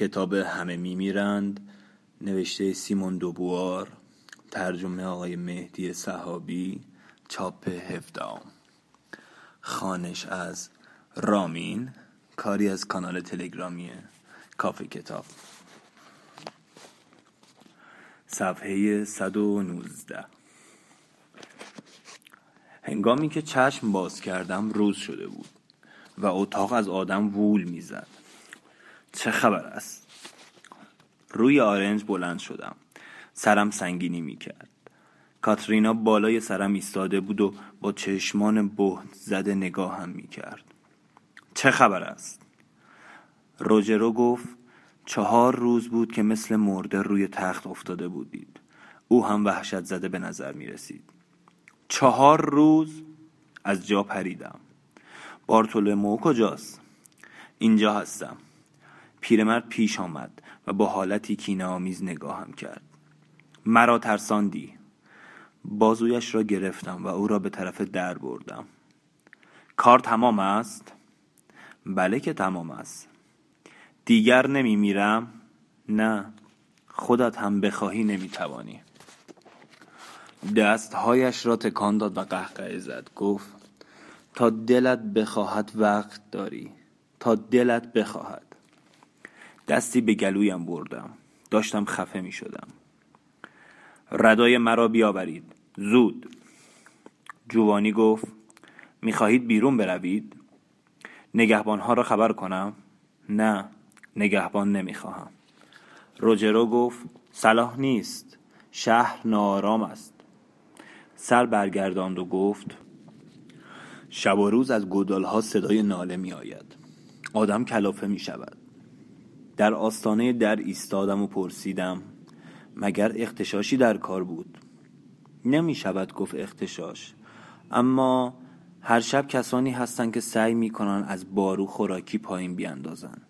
کتاب همه میمیرند. نوشته سیمون دوبوار ترجمه آقای مهدی صحابی چاپ هفدام خانش از رامین کاری از کانال تلگرامی کافه کتاب. صفحه 119 هنگامی که چشم باز کردم روز شده بود و اتاق از آدم وول می‌زد. چه خبر است؟ روی آرنج بلند شدم. سرم سنگینی می‌کرد. کاترینا بالای سرم ایستاده بود و با چشمان بهت زده نگاهم می‌کرد. چه خبر است؟ روجرو گفت چهار روز بود که مثل مرده روی تخت افتاده بودید. او هم وحشت زده به نظر می رسید چهار روز از جا پریدم. بارتولمو کجاست؟ اینجا هستم. پیرمرد پیش آمد و با حالتی کینه آمیز نگاهم کرد. مرا ترساندی. بازویش را گرفتم و او را به طرف در بردم. کار تمام است؟ بله که تمام است. دیگر نمی میرم؟ نه. خودت هم بخواهی نمی توانی. دستهایش را تکان داد و قهقه زد. گفت تا دلت بخواهد وقت داری. تا دلت بخواهد. دستی به گلویم بردم. داشتم خفه می شدم. ردای مرا بیاورید. زود. جوانی گفت می‌خواهید بیرون بروید؟ نگهبانها را خبر کنم. نه نگهبان نمی‌خواهم روجرو گفت صلاح نیست. شهر نارام است. سر برگرداند و گفت شب و روز از گودالها صدای ناله می آید. آدم کلافه می شود. در آستانه در ایستادم و پرسیدم مگر اختشاشی در کار بود؟ نمی شود گفت اختشاش. اما هر شب کسانی هستند که سعی می کنند از بارو خوراکی پایین بیاندازند.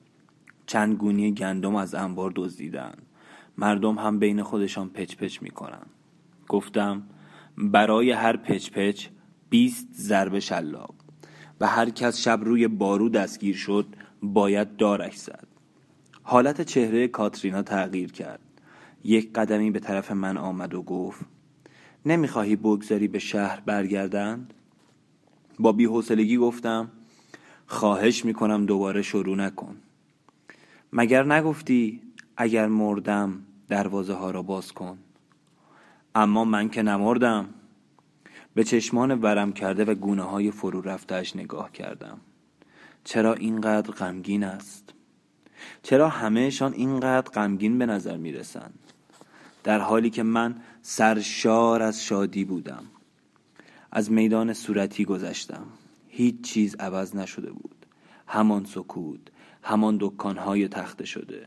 چند گونی گندم از انبار دزدیدن مردم هم بین خودشان پچ پچ می کنند. گفتم برای هر پچ پچ بیست ضربه شلاق. و هر کس شب روی بارو دستگیر شد باید دارش زد حالت چهره کاترینا تغییر کرد. یک قدمی به طرف من آمد و گفت نمی‌خواهی بگذاری به شهر برگردند؟ با بیحوصلگی گفتم خواهش می‌کنم دوباره شروع نکن. مگر نگفتی اگر مردم دروازه ها را باز کن؟ اما من که نمردم. به چشمان ورم کرده و گونه های فرو رفتهش نگاه کردم. چرا اینقدر غمگین است؟ چرا همهشان اینقدر غمگین به نظر می رسند در حالی که من سرشار از شادی بودم. از میدان صورتی گذشتم. هیچ چیز عوض نشده بود. همان سکوت همان دکانهای تخته شده.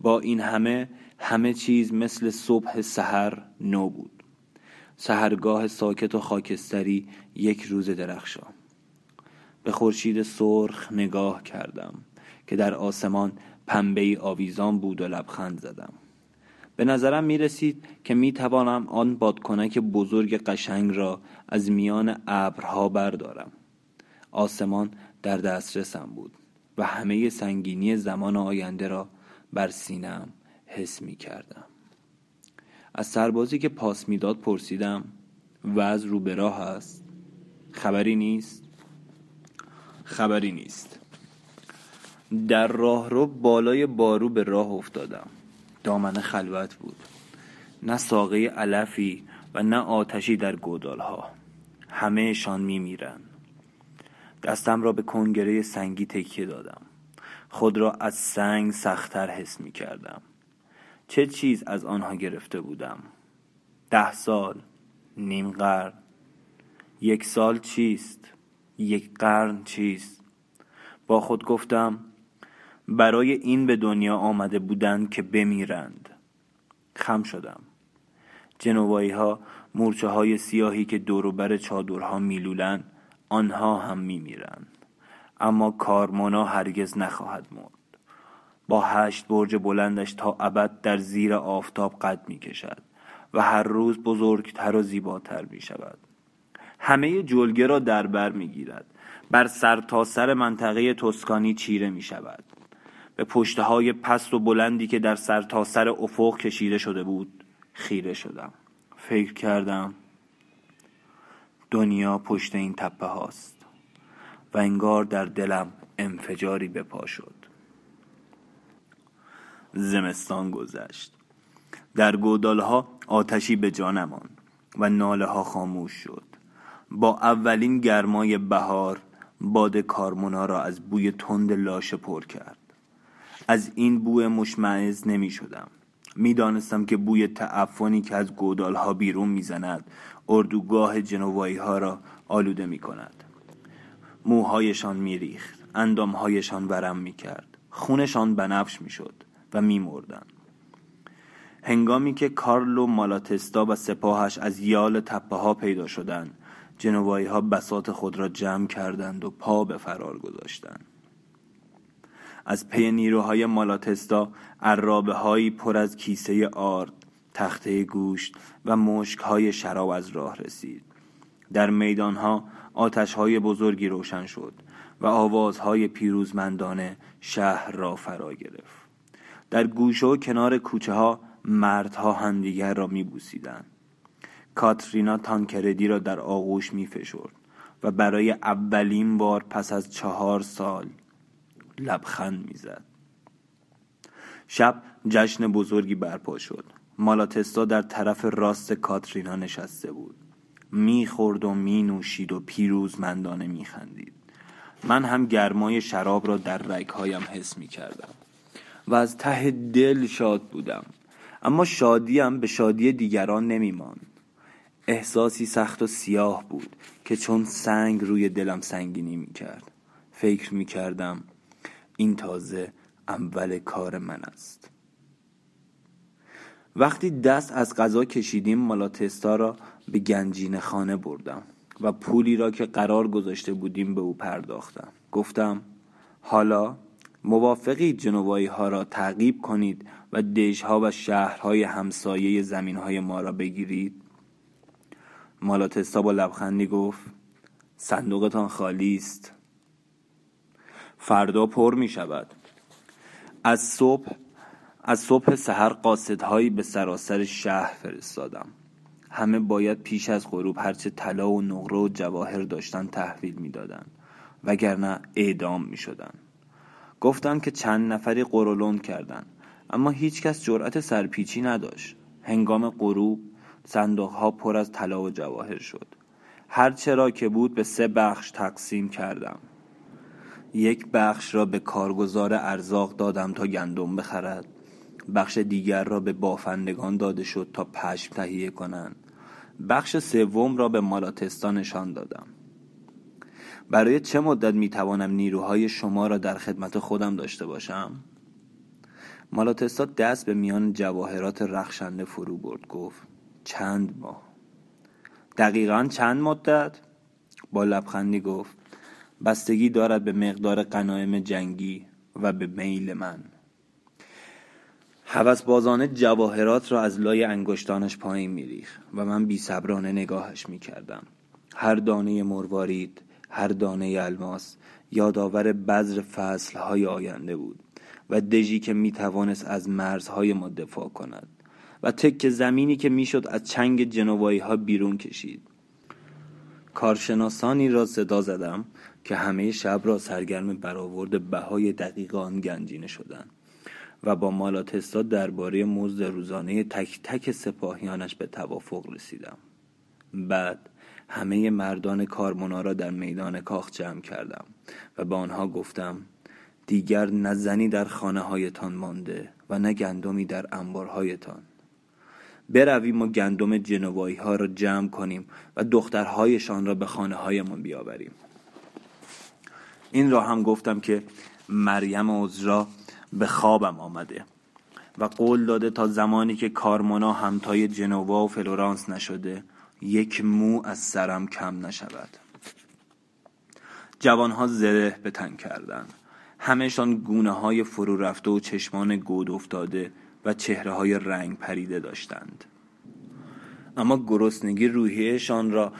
با این همه همه چیز مثل صبح سحر نو بود. سهرگاه ساکت و خاکستری یک روز درخشان. به خورشید سرخ نگاه کردم که در آسمان پنبه آویزان بود و لبخند زدم. به نظرم می رسید که می توانم آن بادکنک بزرگ قشنگ را از میان ابرها بردارم. آسمان در دسترسم بود و همه سنگینی زمان آینده را بر سینم حس می کردم از سربازی که پاس می‌داد پرسیدم وز رو به راه است؟ خبری نیست. خبری نیست. در راه رو بالای بارو به راه افتادم. دامنه خلوت بود. نه ساقه علفی و نه آتشی در گودالها. همهشان میمیرند دستم را به کنگره سنگی تکیه دادم. خود را از سنگ سختتر حس می کردم چه چیز از آنها گرفته بودم؟ ده سال نیم قرن. یک سال چیست؟ یک قرن چیست؟ با خود گفتم برای این به دنیا آمده بودند که بمیرند. خم شدم. جنوبایی ها مورچه های سیاهی که دوروبر چادرها میلولند آنها هم میمیرند. اما کارمانا هرگز نخواهد مرد. با هشت برج بلندش تا ابد در زیر آفتاب قد می کشد و هر روز بزرگتر و زیباتر می شود همه جلگه را در بر می گیرد بر سر تا سر منطقه توسکانی چیره می شود به پشته های پست و بلندی که در سر تا سر افق کشیده شده بود خیره شدم. فکر کردم دنیا پشت این تپه هاست و انگار در دلم انفجاری به پا شد. زمستان گذشت. در ها آتشی به جانمان و ناله ها خاموش شد. با اولین گرمای بهار باد کارمونا را از بوی تند لاشه پر کرد. از این بوی مشمعز نمی شدم می دانستم که بوی تعفنی که از گودال ها بیرون می زند اردوگاه جنوایی ها را آلوده می کند موهایشان می ریخت اندامهایشان ورم می کرد خونشان بنفش می شد و می مردن. هنگامی که کارلو مالاتستا و سپاهش از یال تپه ها پیدا شدند جنوایی ها بسات خود را جمع کردند و پا به فرار گذاشتند. از پی نیروهای مالاتستا عرابه هایی پر از کیسه آرد تخته گوشت و مشک های شراب از راه رسید. در میدان ها آتش های بزرگی روشن شد و آوازهای پیروزمندانه شهر را فرا گرفت. در گوشه و کنار کوچه ها مردها همدیگر را میبوسیدند. کاترینا تانکردی را در آغوش میفشرد و برای اولین بار پس از چهار سال لبخند می‌زد. شب جشن بزرگی برپا شد. مالاتستا در طرف راست کاترینا نشسته بود. می‌خورد و مینوشید و پیروزمندانه میخندید. من هم گرمای شراب را در رگهایم حس می‌کردم و از ته دل شاد بودم. اما شادیم به شادی دیگران نمیماند. احساسی سخت و سیاه بود که چون سنگ روی دلم سنگینی می‌کرد. فکر می‌کردم این تازه اول کار من است. وقتی دست از غذا کشیدیم مالاتستا را به گنجین خانه بردم و پولی را که قرار گذاشته بودیم به او پرداختم. گفتم حالا موافقی جنوایی ها را تعقیب کنید و دژها و شهرهای همسایه زمین های ما را بگیرید؟ مالاتستا با لبخندی گفت صندوقتان خالی است. فردا پر می شود. از صبح از صبح سحر قاصدهایی به سراسر شهر فرستادم. همه باید پیش از غروب هرچه طلا و نقره و جواهر داشتن تحویل می‌دادند وگرنه اعدام می شدن. گفتند که چند نفری قرولون کردند اما هیچکس جرأت سرپیچی نداشت. هنگام غروب صندوق ها پر از طلا و جواهر شد. هر چرا که بود به سه بخش تقسیم کردم. یک بخش را به کارگزار ارزاق دادم تا گندم بخرد بخش دیگر را به بافندگان داده شد تا پشم تهیه کنند بخش سوم را به مالاتستا نشان دادم برای چه مدت می توانم نیروهای شما را در خدمت خودم داشته باشم؟ مالاتستا دست به میان جواهرات رخشنده فرو برد گفت چند ماه دقیقا چند مدت؟ با لبخندی گفت بستگی دارد به مقدار قنایم جنگی و به میل من. حوث بازانه جواهرات را از لای انگشتانش پایین میریخ و من بی صبرانه نگاهش می‌کردم. هر دانه مروارید هر دانه الماس یادآور بذر فصلهای آینده بود و دژی که می‌توانست از مرزهای ما دفاع کند و تک زمینی که می‌شد از چنگ جنوایی ها بیرون کشید. کارشناسانی را صدا زدم که همه شب را سرگرم برآورد بهای دقیق آن گنجینه شدند و با مالاتستا درباره مزد روزانه تک تک سپاهیانش به توافق رسیدم. بعد همه مردان کارمونا را در میدان کاخ جمع کردم و به آنها گفتم دیگر نه زنی در خانه هایتان مانده و نه گندمی در انبارهایتان. برویم و گندم جنوایی ها را جمع کنیم و دخترهایشان را به خانه هایمان بیاوریم. این را هم گفتم که مریم عذرا به خوابم آمده و قول داده تا زمانی که کارمونا همتای جنوا و فلورانس نشده یک مو از سرم کم نشود. جوانها زره به تن کردند همهشان گونه های فرو رفته و چشمان گود افتاده و چهره های رنگ پریده داشتند. اما گرسنگی روحیشان را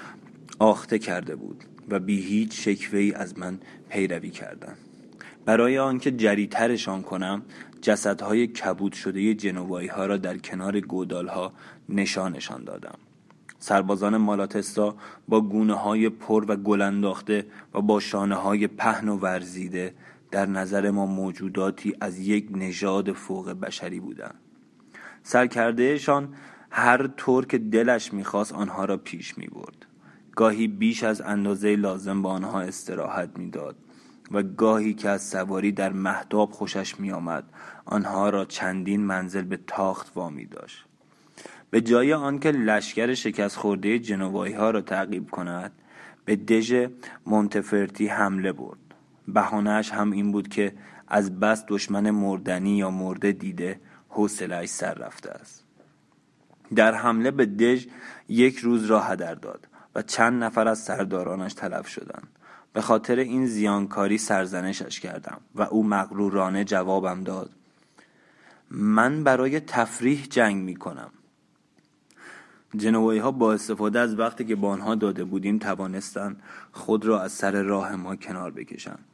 آخته کرده بود. و بی هیچ شکوه از من پیروی کردند برای آنکه جریترشان کنم جسدهای کبود شده جنوایی ها را در کنار گودال ها نشانشان دادم. سربازان مالاتستا با گونه های پر و گل انداخته و با شانه های پهن و ورزیده در نظر ما موجوداتی از یک نژاد فوق بشری بودند. سرکردهشان هر طور که دلش می‌خواست آنها را پیش می برد گاهی بیش از اندازه لازم با آنها استراحت می‌داد و گاهی که از سواری در محتاب خوشش می آمد آنها را چندین منزل به تاخت وامی داشت. به جای آنکه لشکر شکست خورده جنوایی ها را تعقیب کند به دژ مونتفرتی حمله برد. بهانهش هم این بود که از بس دشمن مردنی یا مرده دیده حوصلهاش سر رفته است. در حمله به دژ یک روز را هدر داد. چند نفر از سردارانش تلف شدند. به خاطر این زیانکاری سرزنشش کردم و او مغرورانه جوابم داد. من برای تفریح جنگ می کنم جنوایی ها با استفاده از وقتی که با آنها داده بودیم توانستند خود را از سر راه ما کنار بکشند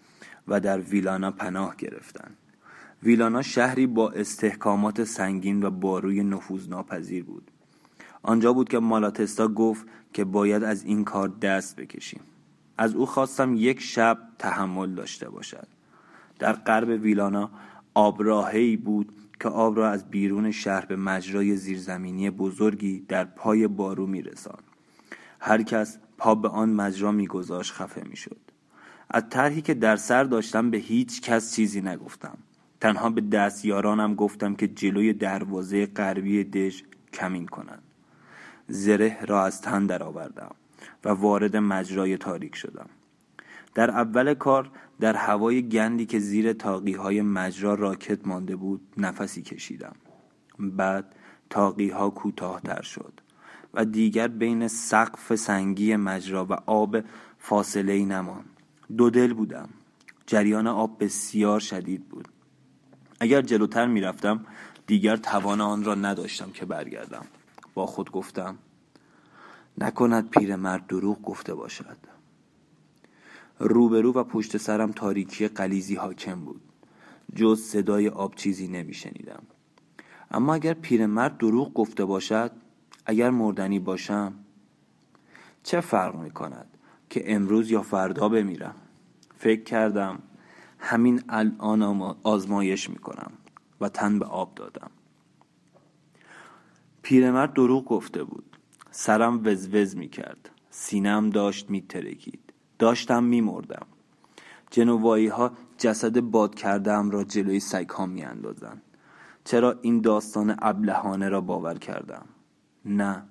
و در ویلانا پناه گرفتند. ویلانا شهری با استحکامات سنگین و باروی نفوذناپذیر بود. آنجا بود که مالاتستا گفت که باید از این کار دست بکشیم. از او خواستم یک شب تحمل داشته باشد. در غرب ویلانا آبراهی بود که آب را از بیرون شهر به مجرای زیرزمینی بزرگی در پای بارو میرساند. هر کس پا به آن مجرا میگذاشت خفه می‌شد. از طرحی که در سر داشتم به هیچ کس چیزی نگفتم. تنها به دستیارانم گفتم که جلوی دروازه غربی دژ کمین کنند. زره را از تن درآوردم و وارد مجرای تاریک شدم. در اول کار در هوای گندی که زیر تاقی های مجرا راکت مانده بود نفسی کشیدم. بعد تاقی ها کوتاهتر شد و دیگر بین سقف سنگی مجرا و آب فاصله ای نمان دو دل بودم. جریان آب بسیار شدید بود. اگر جلوتر می‌رفتم دیگر توان آن را نداشتم که برگردم. با خود گفتم نکند پیرمرد دروغ گفته باشد. روبرو و پشت سرم تاریکی قلیزی حاکم بود. جز صدای آب چیزی نمیشنیدم. اما اگر پیرمرد دروغ گفته باشد اگر مردنی باشم چه فرق می کند که امروز یا فردا بمیرم؟ فکر کردم همین الان آزمایش می کنم و تن به آب دادم. پیرمرد دروغ گفته بود. سرم وزوز می کرد سینم داشت می ترکید داشتم می مردم جنوایی ها جسد باد کردم را جلوی سگ ها می اندازن. چرا این داستان ابلهانه را باور کردم؟ نه.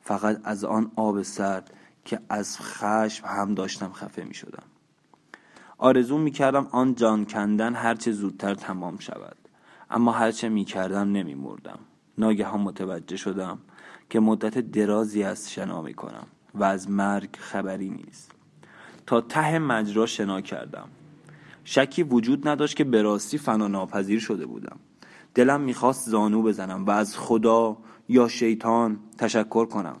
فقط از آن آب سرد که از خشم هم داشتم خفه می شدم آرزو می کردم آن جان کندن هرچه زودتر تمام شود. اما هرچه می کردم نمی مردم ناگهان متوجه شدم که مدت درازی است شنا می کنم و از مرگ خبری نیست. تا ته مجرا شنا کردم. شکی وجود نداشت که به راستی فنا ناپذیر شده بودم. دلم می‌خواست زانو بزنم و از خدا یا شیطان تشکر کنم.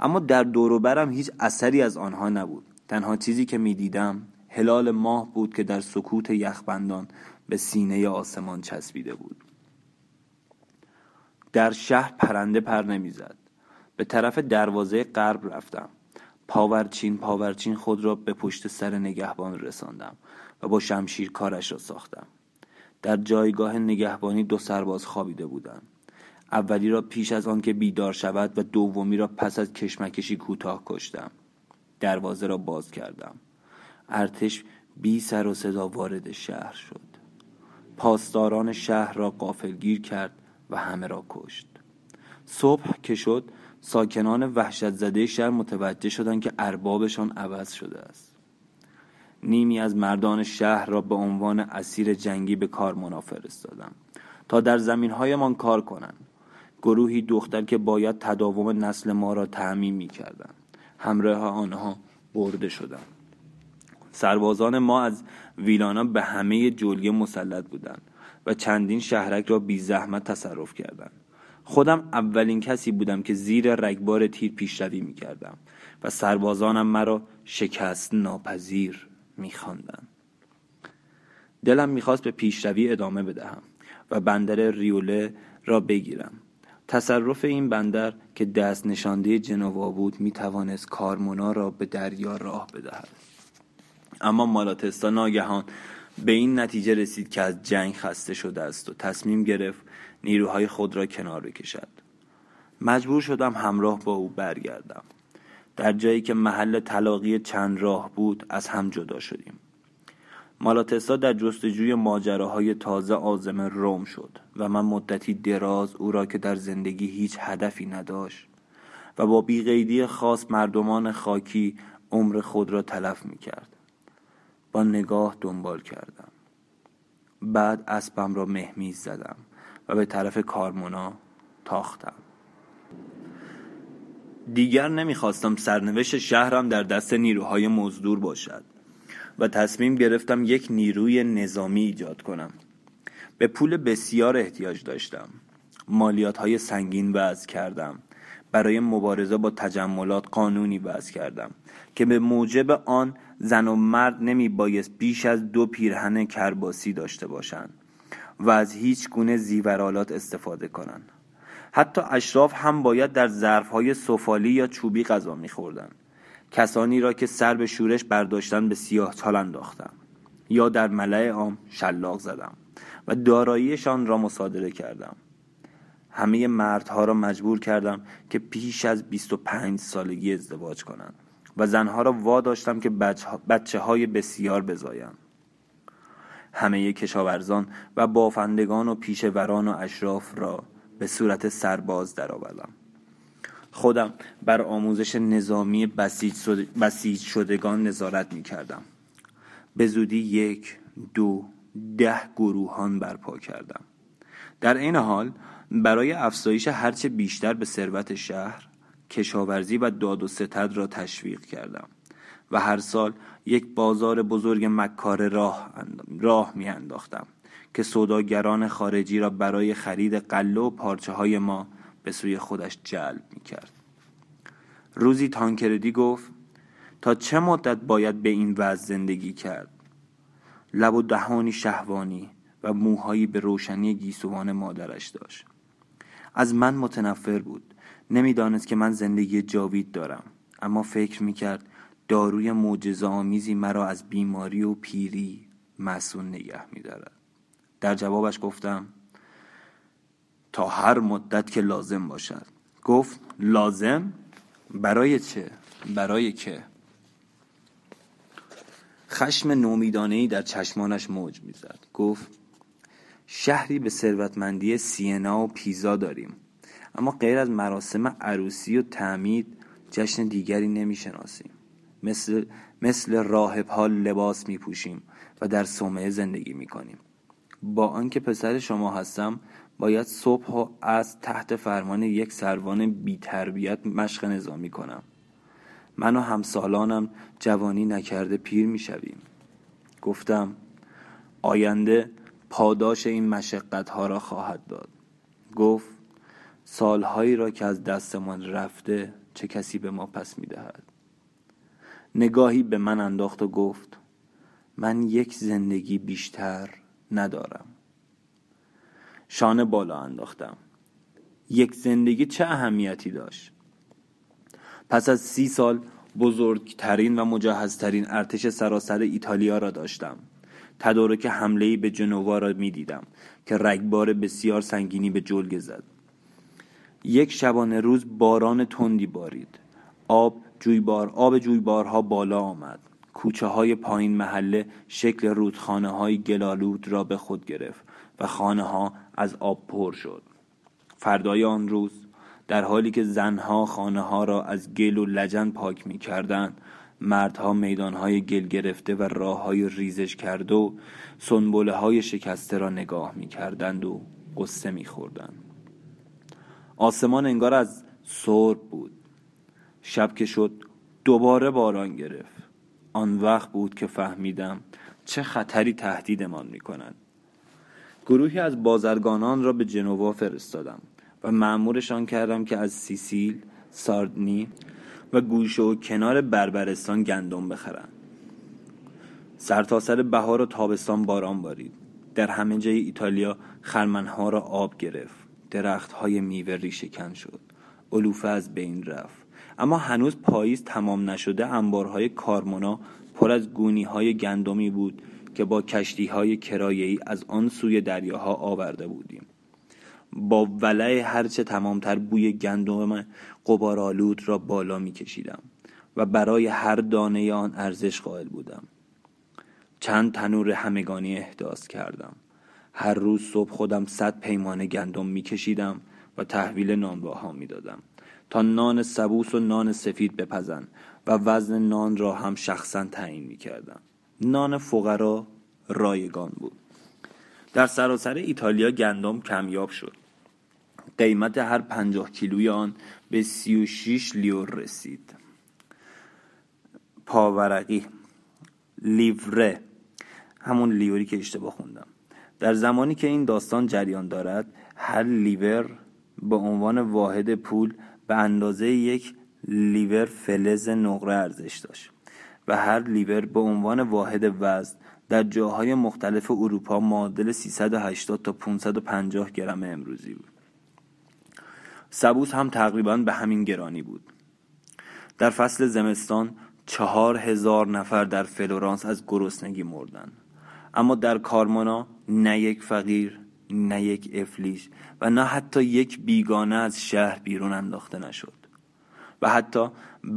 اما در دوروبرم هیچ اثری از آنها نبود. تنها چیزی که می‌دیدم هلال ماه بود که در سکوت یخبندان به سینه آسمان چسبیده بود. در شهر پرنده پر نمی‌زد. به طرف دروازه غرب رفتم. پاورچین پاورچین خود را به پشت سر نگهبان رساندم و با شمشیر کارش را ساختم. در جایگاه نگهبانی دو سرباز خوابیده بودند. اولی را پیش از آن که بیدار شود و دومی را پس از کشمکشی کوتاه کشتم. دروازه را باز کردم. ارتش بی سر و صدا وارد شهر شد. پاسداران شهر را قافلگیر کرد و همه را کشت. صبح که شد ساکنان وحشت زده شهر متوجه شدند که اربابشان عوض شده است. نیمی از مردان شهر را به عنوان اسیر جنگی به کار فرستادم تا در زمینهایمان کار کنند. گروهی دختر که باید تداوم نسل ما را تعمین می کردن. همراه آنها برده شدند. سربازان ما از ویلانا به همه جلگه مسلط بودند. و چندین شهرک را بی زحمت تصرف کردند خودم اولین کسی بودم که زیر رگبار تیر پیشروی می کردم و سربازانم مرا شکست ناپذیر می خواندن. دلم می‌خواست به پیشروی ادامه بدهم و بندر ریوله را بگیرم. تصرف این بندر که دست نشانده جنوا بود می توانست کارمونا را به دریا راه بدهد. اما مالاتستا ناگهان به این نتیجه رسید که از جنگ خسته شده است و تصمیم گرفت نیروهای خود را کنار بکشد. مجبور شدم همراه با او برگردم. در جایی که محل طلاقی چند راه بود از هم جدا شدیم. مالاتسا در جستجوی ماجراهای تازه آزم روم شد و من مدتی دراز او را که در زندگی هیچ هدفی نداشت و با بیقیدی خاص مردمان خاکی عمر خود را تلف می کرد. با نگاه دنبال کردم. بعد اسبم را مهمیز زدم و به طرف کارمونا تاختم. دیگر نمی‌خواستم سرنوشت شهرم در دست نیروهای مزدور باشد و تصمیم گرفتم یک نیروی نظامی ایجاد کنم. به پول بسیار احتیاج داشتم. مالیات های سنگین وضع کردم. برای مبارزه با تجملات قانونی وضع کردم که به موجب آن زن و مرد نمی بایست بیش از دو پیرهن کرباسی داشته باشند و از هیچ گونه زیورالات استفاده کنند. حتی اشراف هم باید در ظرفهای سفالی یا چوبی غذا میخوردند کسانی را که سر به شورش برداشتن به سیاه چال انداختم یا در ملع عام شلاق زدم و داراییشان را مصادره کردم. همه مردها را مجبور کردم که پیش از 25 سالگی ازدواج کنند. و زنها را واداشتم که بچه های بسیار بزایند همه کشاورزان و بافندگان و پیشوران و اشراف را به صورت سرباز درآوردم. خودم بر آموزش نظامی بسیج شدگان نظارت می کردم به زودی یک دو ده گروهان برپا کردم. در این حال برای افزایش هرچه بیشتر به ثروت شهر کشاورزی و داد و ستد را تشویق کردم و هر سال یک بازار بزرگ مکار راه, راه می انداختم که سوداگران خارجی را برای خرید قله و پارچه های ما به سوی خودش جلب می کرد. روزی تانکردی گفت تا چه مدت باید به این وضع زندگی کرد؟ لب و دهانی شهوانی و موهایی به روشنی گیسوان مادرش داشت. از من متنفر بود. نمی‌دانست که من زندگی جاوید دارم. اما فکر می‌کرد داروی معجزه آمیزی مرا از بیماری و پیری مسون نگه میدارد. در جوابش گفتم تا هر مدت که لازم باشد. گفت لازم؟ برای چه؟ برای که؟ خشم نومیدانه در چشمانش موج می‌زد. گفت شهری به ثروتمندی سینا و پیزا داریم. اما غیر از مراسم عروسی و تعمید جشن دیگری نمی‌شناسیم. مثل مثل راهب ها لباس می پوشیم و در صومعه زندگی می کنیم با آنکه پسر شما هستم باید صبح و از تحت فرمان یک سروان بی تربیت مشق نظامی کنم. من و همسالانم جوانی نکرده پیر می شویم گفتم آینده پاداش این مشقت ها را خواهد داد. گفت سالهایی را که از دستمان رفته چه کسی به ما پس می دهد نگاهی به من انداخت و گفت من یک زندگی بیشتر ندارم. شانه بالا انداختم. یک زندگی چه اهمیتی داشت؟ پس از سی سال بزرگترین و مجهزترین ارتش سراسر ایتالیا را داشتم. تدارک حمله به جنوا را می دیدم که رگبار بسیار سنگینی به جلگه زد. یک شبانه روز باران تندی بارید. آب جویبار آب جویبارها بالا آمد. کوچه های پایین محله شکل رودخانه های گلالود را به خود گرفت و خانه ها از آب پر شد. فردای آن روز در حالی که زنها خانه ها را از گل و لجن پاک می کردند مردها میدان های گل گرفته و راه های ریزش کرده و سنبوله های شکسته را نگاه می کردند و قصه می خوردند. آسمان انگار از سرب بود. شب که شد دوباره باران گرفت. آن وقت بود که فهمیدم چه خطری تهدیدمان می کنند گروهی از بازرگانان را به جنوا فرستادم و معمورشان کردم که از سیسیل، ساردنی و گوشه و کنار بربرستان گندم بخرند. سرتاسر سر بهار و تابستان باران بارید. در همه جای ایتالیا خرمنها را آب گرفت. درختهای میوه ریشهکن شد. علوفه از بین رفت. اما هنوز پاییز تمام نشده انبارهای کارمونا پر از گونی های گندمی بود که با کشتی های کرایه‌ای از آن سوی دریاها آورده بودیم. با ولع هرچه تمامتر بوی گندم قبارالود را بالا می کشیدم و برای هر دانه آن ارزش قائل بودم. چند تنور همگانی احداث کردم. هر روز صبح خودم صد پیمانه گندم می کشیدم و تحویل نانواها می دادم تا نان سبوس و نان سفید بپزن و وزن نان را هم شخصا تعیین می کردم نان فقرا رایگان بود. در سراسر ایتالیا گندم کمیاب شد. قیمت هر پنجاه کیلوی آن به سی و شیش لیور رسید. پاورقی لیوره همون لیوری که اشتباه خوندم. در زمانی که این داستان جریان دارد هر لیور به عنوان واحد پول به اندازه یک لیور فلز نقره ارزش داشت و هر لیور به عنوان واحد وزن در جاهای مختلف اروپا معادل 380 تا 550 گرم امروزی بود. سبوس هم تقریبا به همین گرانی بود. در فصل زمستان چهار هزار نفر در فلورانس از گرسنگی مردند. اما در کارمانا نه یک فقیر نه یک افلیش و نه حتی یک بیگانه از شهر بیرون انداخته نشد و حتی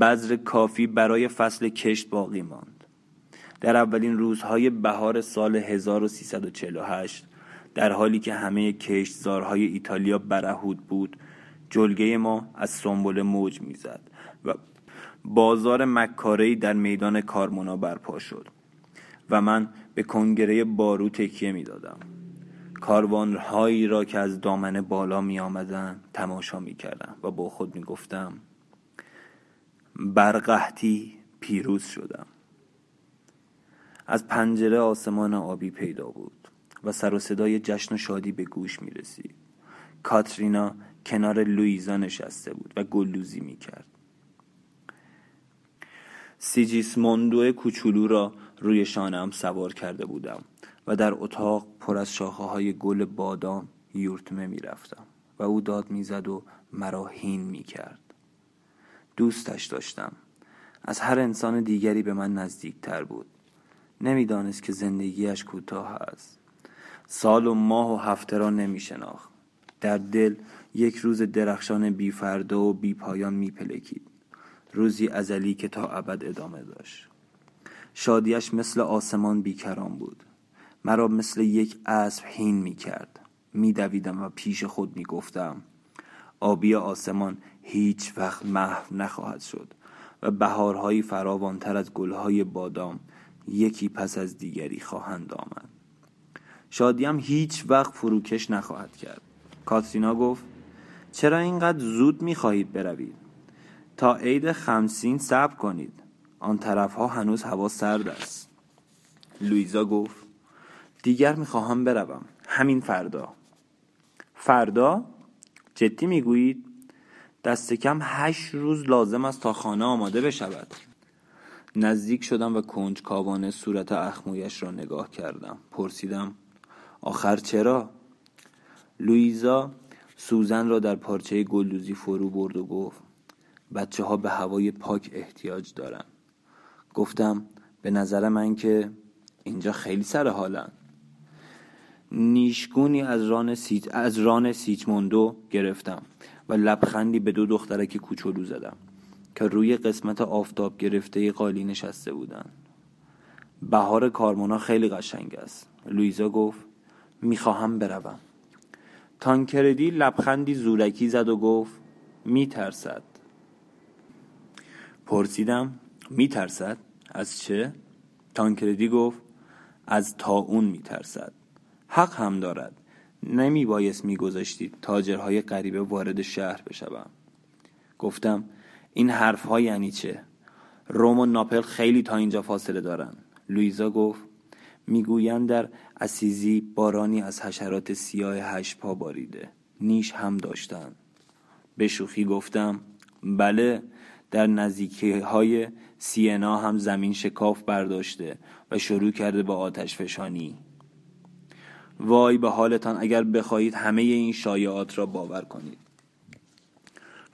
بذر کافی برای فصل کشت باقی ماند. در اولین روزهای بهار سال 1348 در حالی که همه کشتزارهای ایتالیا برهود بود جلگه ما از سنبل موج می‌زد و بازار مکارهی در میدان کارمونا برپا شد. و من به کنگره بارو تکیه می دادم کاروانهایی را که از دامنه بالا می آمدن تماشا می کردم و با خود می گفتم برقحتی پیروز شدم. از پنجره آسمان آبی پیدا بود و سر و صدای جشن و شادی به گوش می رسید کاترینا کنار لویزا نشسته بود و گلوزی می کرد سیجیسموندو کوچولو را روی شانم سوار کرده بودم و در اتاق پر از شاخه های گل بادام یورتمه می رفتم و او داد می‌زد و مرا هین می کرد دوستش داشتم. از هر انسان دیگری به من نزدیکتر بود. نمی‌دانست که زندگیش کوتاه است. سال و ماه و هفته را نمی شناخت در دل یک روز درخشان بی فردا و بی پایان می پلکید روزی ازلی که تا ابد ادامه داشت. شادیش مثل آسمان بیکران بود. مرا مثل یک اسب هین می کرد می دویدم و پیش خود می گفتم آبی آسمان هیچ وقت محو نخواهد شد و بهارهایی فراوانتر از گلهای بادام یکی پس از دیگری خواهند آمد. شادیم هیچ وقت فروکش نخواهد کرد. کاترینا گفت چرا اینقدر زود می‌خواهید بروید؟ تا عید خمسین صبر کنید. آن طرف ها هنوز هوا سرد است. لویزا گفت دیگر می‌خواهم بروم. همین فردا. فردا؟ جدی می‌گویید؟ دست کم هشت روز لازم است تا خانه آماده بشود. نزدیک شدم و کنج کاوانه صورت اخمویش را نگاه کردم. پرسیدم آخر چرا؟ لویزا سوزن را در پارچه گلدوزی فرو برد و گفت بچه ها به هوای پاک احتیاج دارن. گفتم به نظر من که اینجا خیلی سر حالن. نیشگونی از ران, سیت... از ران سیچموندو گرفتم و لبخندی به دو دخترک کوچولو زدم که روی قسمت آفتاب گرفته قالی نشسته بودن. بهار کارمونا خیلی قشنگ است. لویزا گفت می‌خواهم بروم. تانکردی لبخندی زورکی زد و گفت میترسد. پرسیدم میترسد؟ از چه؟ تانکردی گفت از تا اون میترسد. حق هم دارد. نمی بایست می گذاشتید تاجرهای غریبه وارد شهر بشوم گفتم این حرف ها یعنی چه؟ روم و ناپل خیلی تا اینجا فاصله دارن لویزا گفت می‌گویند در اسیزی بارانی از حشرات سیاه هشت پا باریده. نیش هم داشتن به شوخی گفتم بله در نزدیکی های سینا هم زمین شکاف برداشته و شروع کرده به آتش فشانی. وای به حالتان اگر بخواهید همه این شایعات را باور کنید.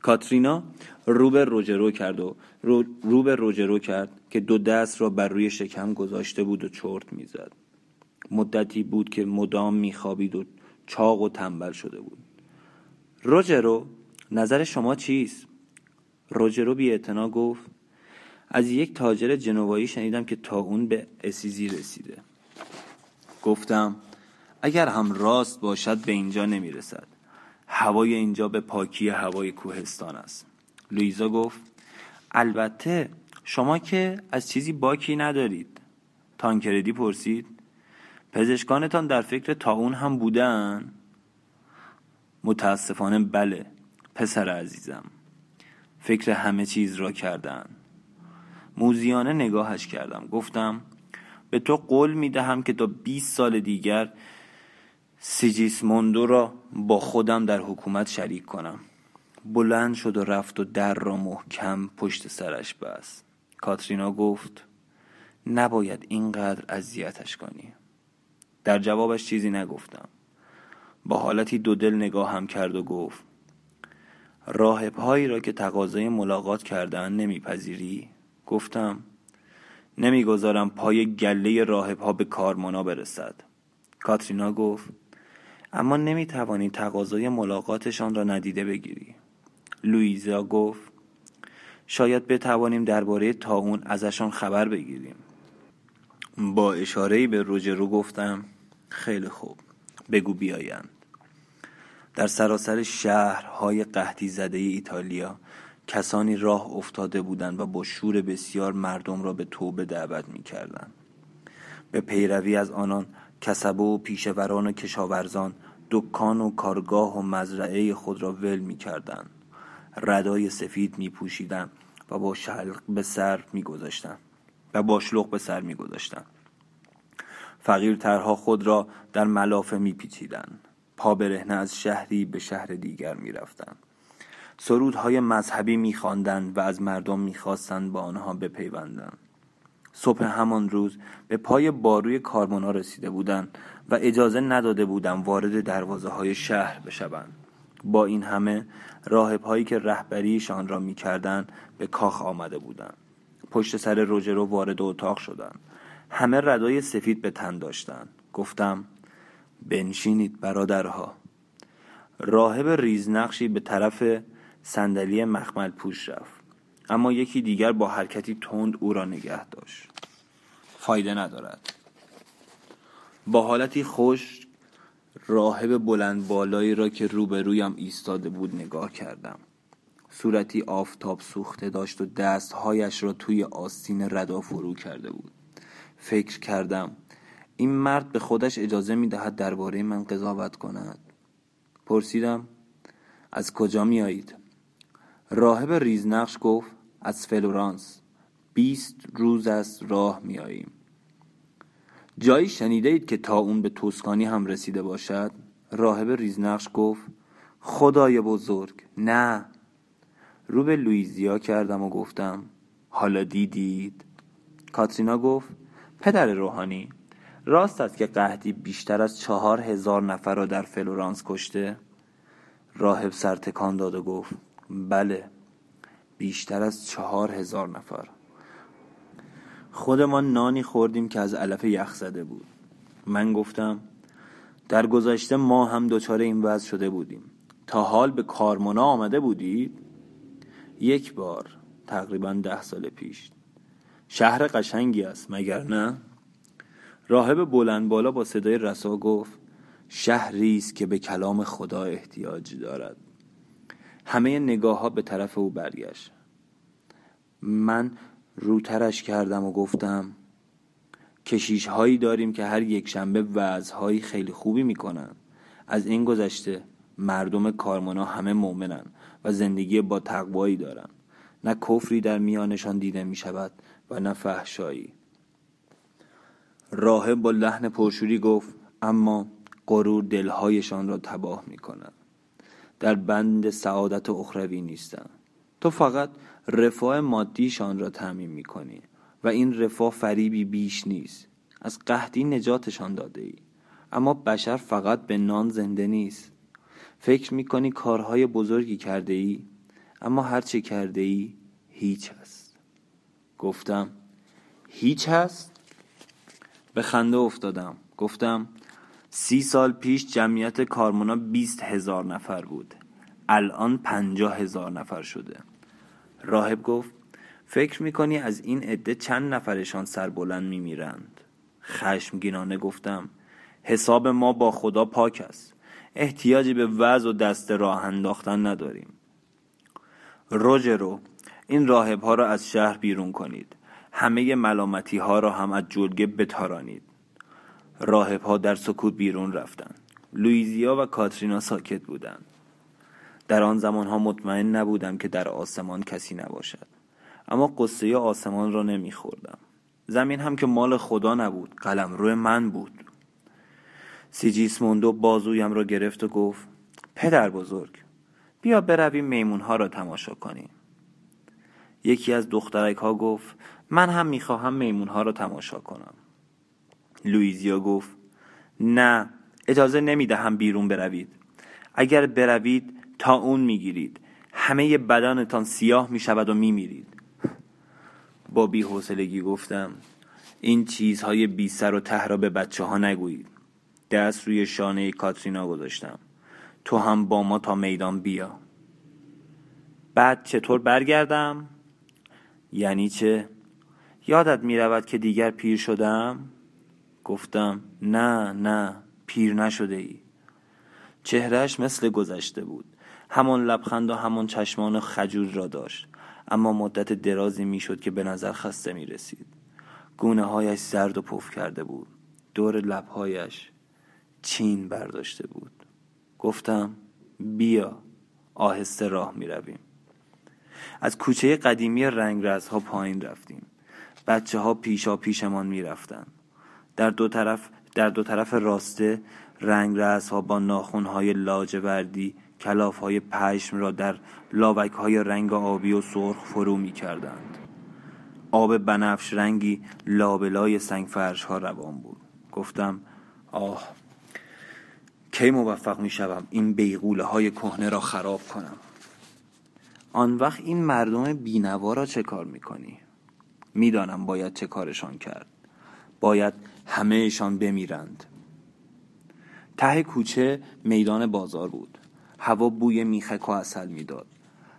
کاترینا رو به روجرو کرد و رو, به روجرو کرد که دو دست را بر روی شکم گذاشته بود و چرت می‌زد. مدتی بود که مدام میخوابید و چاق و تنبل شده بود. روجرو نظر شما چیست؟ روجرو بی گفت. از یک تاجر جنوایی شنیدم که تا اون به اسیزی رسیده. گفتم اگر هم راست باشد به اینجا نمی‌رسد. هوای اینجا به پاکی هوای کوهستان است. لویزا گفت البته شما که از چیزی باکی ندارید. تانکردی پرسید پزشکانتان در فکر تا هم بودن؟ متاسفانه بله پسر عزیزم. فکر همه چیز را کردن. موزیانه نگاهش کردم. گفتم به تو قول می دهم که تا 20 سال دیگر سیجیسموندو را با خودم در حکومت شریک کنم. بلند شد و رفت و در را محکم پشت سرش بست. کاترینا گفت نباید اینقدر اذیتش کنی. در جوابش چیزی نگفتم. با حالتی دو دل نگاه هم کرد و گفت راهبهایی را که تقاضای ملاقات کردن نمیپذیری؟ گفتم نمی‌گذارم پای گله راهبها به کارمانا برسد. کاترینا گفت اما نمی‌توانی تقاضای ملاقاتشان را ندیده بگیری. لویزا گفت شاید بتوانیم درباره تاون ازشان خبر بگیریم. با اشارهی به روجرو گفتم خیلی خوب بگو بیایند. در سراسر شهرهای قحطی زده ایتالیا کسانی راه افتاده بودند و با شور بسیار مردم را به توبه دعوت می کردن. به پیروی از آنان کسبه و پیشوران و کشاورزان دکان و کارگاه و مزرعه خود را ول می کردن. ردای سفید می پوشیدن و با شلق به سر می گذاشتن. و با شلق به سر می گذاشتن. فقیرترها خود را در ملافه می پیچیدن. پا برهنه از شهری به شهر دیگر می رفتن. سرودهای مذهبی می و از مردم می خواستند با آنها بپیوندند. صبح همان روز به پای باروی کارمونا رسیده بودند و اجازه نداده بودند وارد دروازه های شهر بشوند. با این همه راهب هایی که رهبریشان را می‌کردند به کاخ آمده بودند. پشت سر روجرو وارد اتاق شدند. همه ردای سفید به تن داشتند. گفتم بنشینید برادرها. راهب ریزنقشی به طرف صندلی مخمل پوش رفت. اما یکی دیگر با حرکتی تند او را نگه داشت. فایده ندارد. با حالتی خوش راهب بلند بالایی را که روبرویم ایستاده بود نگاه کردم. صورتی آفتاب سوخته داشت و دستهایش را توی آستین ردا فرو کرده بود. فکر کردم این مرد به خودش اجازه می دهد درباره من قضاوت کند پرسیدم از کجا می آیید؟ راهب ریزنقش گفت از فلورانس بیست روز از راه می آییم جایی شنیده اید که طاعون به توسکانی هم رسیده باشد؟ راهب ریزنقش گفت خدای بزرگ نه رو به لویزیا کردم و گفتم حالا دیدید؟ کاترینا گفت پدر روحانی راست است که قحطی بیشتر از چهار هزار نفر را در فلورانس کشته؟ راهب سرتکان داد و گفت بله بیشتر از چهار هزار نفر. خودمان نانی خوردیم که از علف یخ زده بود. من گفتم در گذشته ما هم دچار این وضع شده بودیم. تا حال به کارمونا آمده بودید؟ یک بار تقریبا ده سال پیش. شهر قشنگی است مگر نه؟ راهب بلند بالا با صدای رسا گفت شهری است که به کلام خدا احتیاج دارد. همه نگاه ها به طرف او برگشت. من روترش کردم و گفتم کشیش هایی داریم که هر یک شنبه وعظهایی خیلی خوبی می‌کنن. از این گذشته مردم کارمانا همه مؤمنن و زندگی با تقوایی دارن. نه کفری در میانشان دیده می شود و نه فحشایی. راهب با لحن پرشوری گفت اما غرور دلهایشان را تباه می کند در بند سعادت اخروی نیستند تو فقط رفاه مادیشان را تعمین می کنی و این رفاه فریبی بیش نیست. از قحطی نجاتشان داده ای اما بشر فقط به نان زنده نیست. فکر می کنی کارهای بزرگی کرده ای اما هرچه کرده ای هیچ هست. گفتم هیچ هست؟ به خنده افتادم. گفتم سی سال پیش جمعیت کارمونا بیست هزار نفر بود. الان پنجاه هزار نفر شده. راهب گفت فکر می‌کنی از این عده چند نفرشان سربلند میمیرند؟ خشمگینانه گفتم حساب ما با خدا پاک است. احتیاجی به وضع و دست راه انداختن نداریم. روجرو این راهب ها را از شهر بیرون کنید. همه ملامتی ها را هم از جلگه بتارانید. راهب ها در سکوت بیرون رفتند. لویزیا و کاترینا ساکت بودند. در آن زمان ها مطمئن نبودم که در آسمان کسی نباشد. اما قصه آسمان را نمیخوردم. زمین هم که مال خدا نبود قلم روی من بود. سیجیسموندو بازویم را گرفت و گفت پدر بزرگ بیا برویم میمون ها را تماشا کنیم. یکی از دخترک ها گفت من هم می‌خواهم میمون ها را تماشا کنم. لویزیا گفت نه اجازه نمی‌دهم بیرون بروید. اگر بروید تا اون می‌گیرید. همه بدنتان سیاه می‌شود و میمیرید. با بیحوصلگی گفتم این چیزهای بی سر و ته را به بچه ها نگویید. دست روی شانه کاترینا گذاشتم. تو هم با ما تا میدان بیا. بعد چطور برگردم؟ یعنی چه؟ یادت می رود که دیگر پیر شدم؟ گفتم نه نه پیر نشده ای چهرش مثل گذشته بود. همان لبخند و همان چشمان خجول را داشت. اما مدت درازی می‌شد که به نظر خسته می رسید گونه هایش زرد و پف کرده بود. دور لبهایش چین برداشته بود. گفتم بیا آهسته راه می رویم از کوچه قدیمی رنگ ها پایین رفتیم. بچه ها پیشا پیشمان می رفتن. در دو طرف در دو طرف راسته رنگ ها با ناخون های لاجوردی کلاف های پشم را در لاوک های رنگ آبی و سرخ فرو می کردند. آب بنفش رنگی لابلای سنگ فرش ها روان بود گفتم آه کی موفق می شوم این بیغوله های کهنه را خراب کنم آن وقت این مردم بینوا را چه کار می کنی؟ می‌دانم باید چه کارشان کرد. باید همهشان بمیرند. ته کوچه میدان بازار بود. هوا بوی میخک و اصل می‌داد.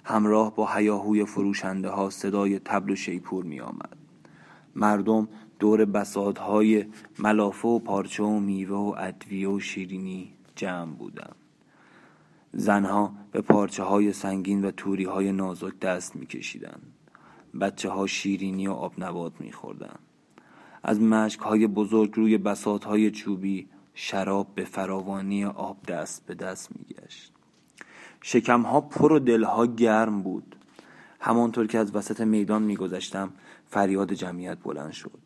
همراه با هیاهوی فروشنده ها صدای تبل و شیپور می آمد. مردم دور بسادهای ملافه و پارچه و میوه و ادویه و شیرینی جمع بودند. زنها به پارچه های سنگین و توری های نازک دست میکشیدند. بچه ها شیرینی و آب نبات میخوردند از مشک های بزرگ روی بسات های چوبی شراب به فراوانی آب دست به دست میگشت. شکم ها پر و دلها گرم بود. همانطور که از وسط میدان میگذشتم فریاد جمعیت بلند شد.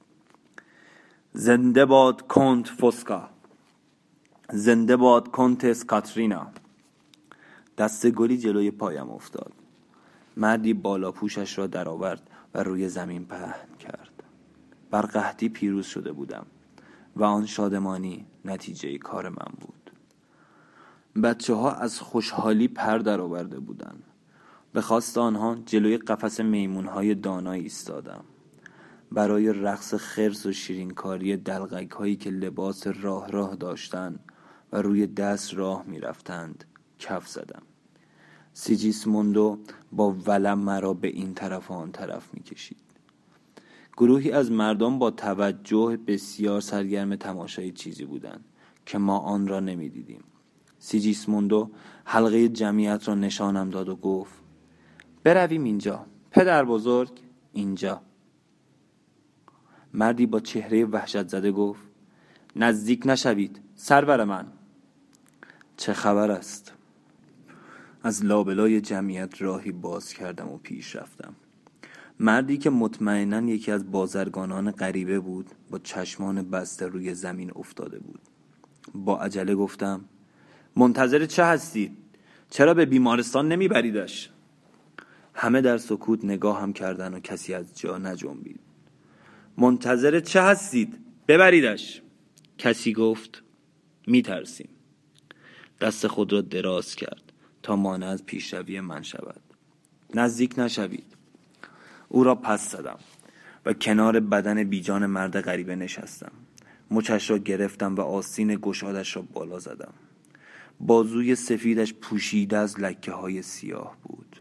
زنده باد کنت فوسکا زنده باد کنتس کاترینا دست گلی جلوی پایم افتاد. مردی بالا پوشش را درآورد و روی زمین پهن کرد. بر قحطی پیروز شده بودم و آن شادمانی نتیجه کار من بود. بچه ها از خوشحالی پر درآورده بودند. به خواست آنها جلوی قفس میمون های دانایی ایستادم. برای رقص خرس و شیرینکاری دلغک هایی که لباس راه راه داشتند و روی دست راه می رفتند کف زدم. سیجیسموندو با ولم مرا به این طرف و آن طرف می کشید گروهی از مردم با توجه بسیار سرگرم تماشای چیزی بودند که ما آن را نمی‌دیدیم. سیجیسموندو حلقه جمعیت را نشانم داد و گفت برویم اینجا پدر بزرگ اینجا. مردی با چهره وحشت زده گفت نزدیک نشوید سرور من. چه خبر است؟ از لابلای جمعیت راهی باز کردم و پیش رفتم. مردی که مطمئنا یکی از بازرگانان غریبه بود با چشمان بسته روی زمین افتاده بود. با عجله گفتم منتظر چه هستید؟ چرا به بیمارستان نمیبریدش؟ همه در سکوت نگاه هم کردن و کسی از جا نجنبید. منتظر چه هستید؟ ببریدش. کسی گفت میترسیم. دست خود را دراز کرد. تا مانع از پیشروی من شود. نزدیک نشوید. او را پس زدم و کنار بدن بیجان مرد غریبه نشستم. مچش را گرفتم و آستین گشادش را بالا زدم. بازوی سفیدش پوشیده از لکه های سیاه بود.